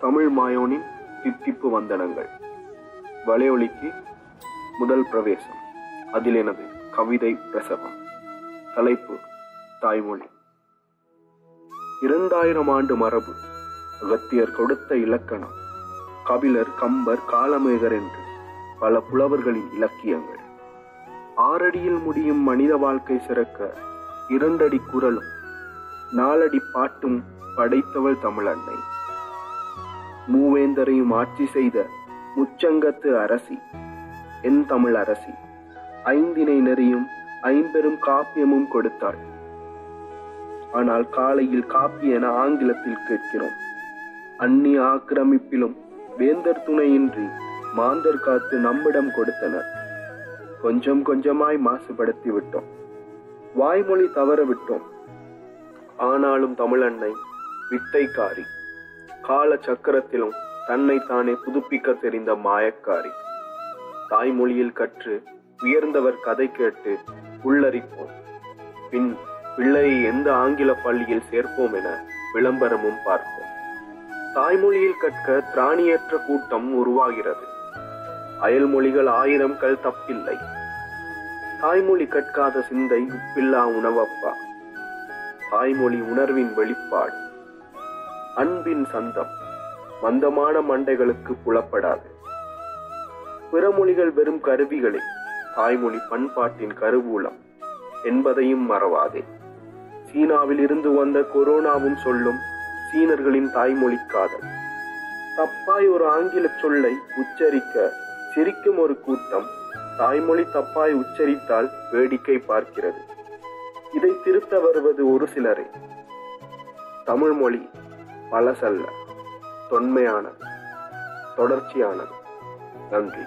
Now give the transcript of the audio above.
தமிழ் மாயோனின் தித்திப்பு வந்தனங்கள். வலையொலிக்கு முதல் பிரவேசம். அதில் எனது கவிதை பிரசவம். தலைப்பு தாய்மொழி. இரண்டாயிரம் ஆண்டு மரபு அகத்தியர் கொடுத்த இலக்கணம். கபிலர் கம்பர் காலமேகர் என்று பல புலவர்களின் இலக்கியங்கள். ஆறடியில் முடியும் மனித வாழ்க்கை சிறக்க இரண்டடி குரலும் நாலடி பாட்டும் படைத்தவள் தமிழன்னை. மூவேந்தரையும் ஆட்சி செய்த முச்சங்கத்து அரசி என் தமிழ் அரசி ஐந்தினை நெறியும் ஐம்பெரும் காப்பியமும் கொடுத்தாள். ஆனால் காலையில் காப்பி என ஆங்கிலத்தில் கேட்கிறோம். அந்நிய ஆக்கிரமிப்பிலும் வேந்தர் துணையின்றி மாந்தர் காத்து நம்மிடம் கொடுத்தனர். கொஞ்சம் கொஞ்சமாய் மாசுபடுத்தி விட்டோம். வாய்மொழி தவற விட்டோம். ஆனாலும் தமிழன்னை வித்தைக்காரி கால சக்கரத்திலும் தன்னை தானே புதுப்பிக்க தெரிந்த மாயக்காரி. தாய்மொழியில் கற்று உயர்ந்தவர் கதை கேட்டு உள்ளரிப்போம். பின் பிள்ளையை எந்த ஆங்கில பள்ளியில் சேர்ப்போம் என விளம்பரமும் பார்ப்போம். தாய்மொழியில் கற்க திராணியற்ற கூட்டம் உருவாகிறது. அயல்மொழிகள் ஆயிரம் கல் தப்பில்லை. தாய்மொழி கற்காத சிந்தை உப்பில்லா உணவப்பா. தாய்மொழி உணர்வின் வெளிப்பாடு. அன்பின் சந்தம். மந்தமான மண்டைகளுக்கு புலப்படாது. பிற மொழிகள் வெறும் கருவிகளே. தாய்மொழி பண்பாட்டின் கருவூலம். என்பதையும் மறவாதே. சீனாவில் இருந்து வந்த கொரோனாவும் சொல்லும் சீனர்களின் தாய்மொழி காதல். தப்பாய் ஒரு ஆங்கில சொல்லை உச்சரிக்க சிரிக்கும் ஒரு கூட்டம் தாய்மொழி தப்பாய் உச்சரித்தால் வேடிக்கை பார்க்கிறது. இதை திருத்த வருவது ஒரு சிலரே. தமிழ் மொழி பழசல்ல. தொன்மையானது. தொடர்ச்சியானது. நன்றி.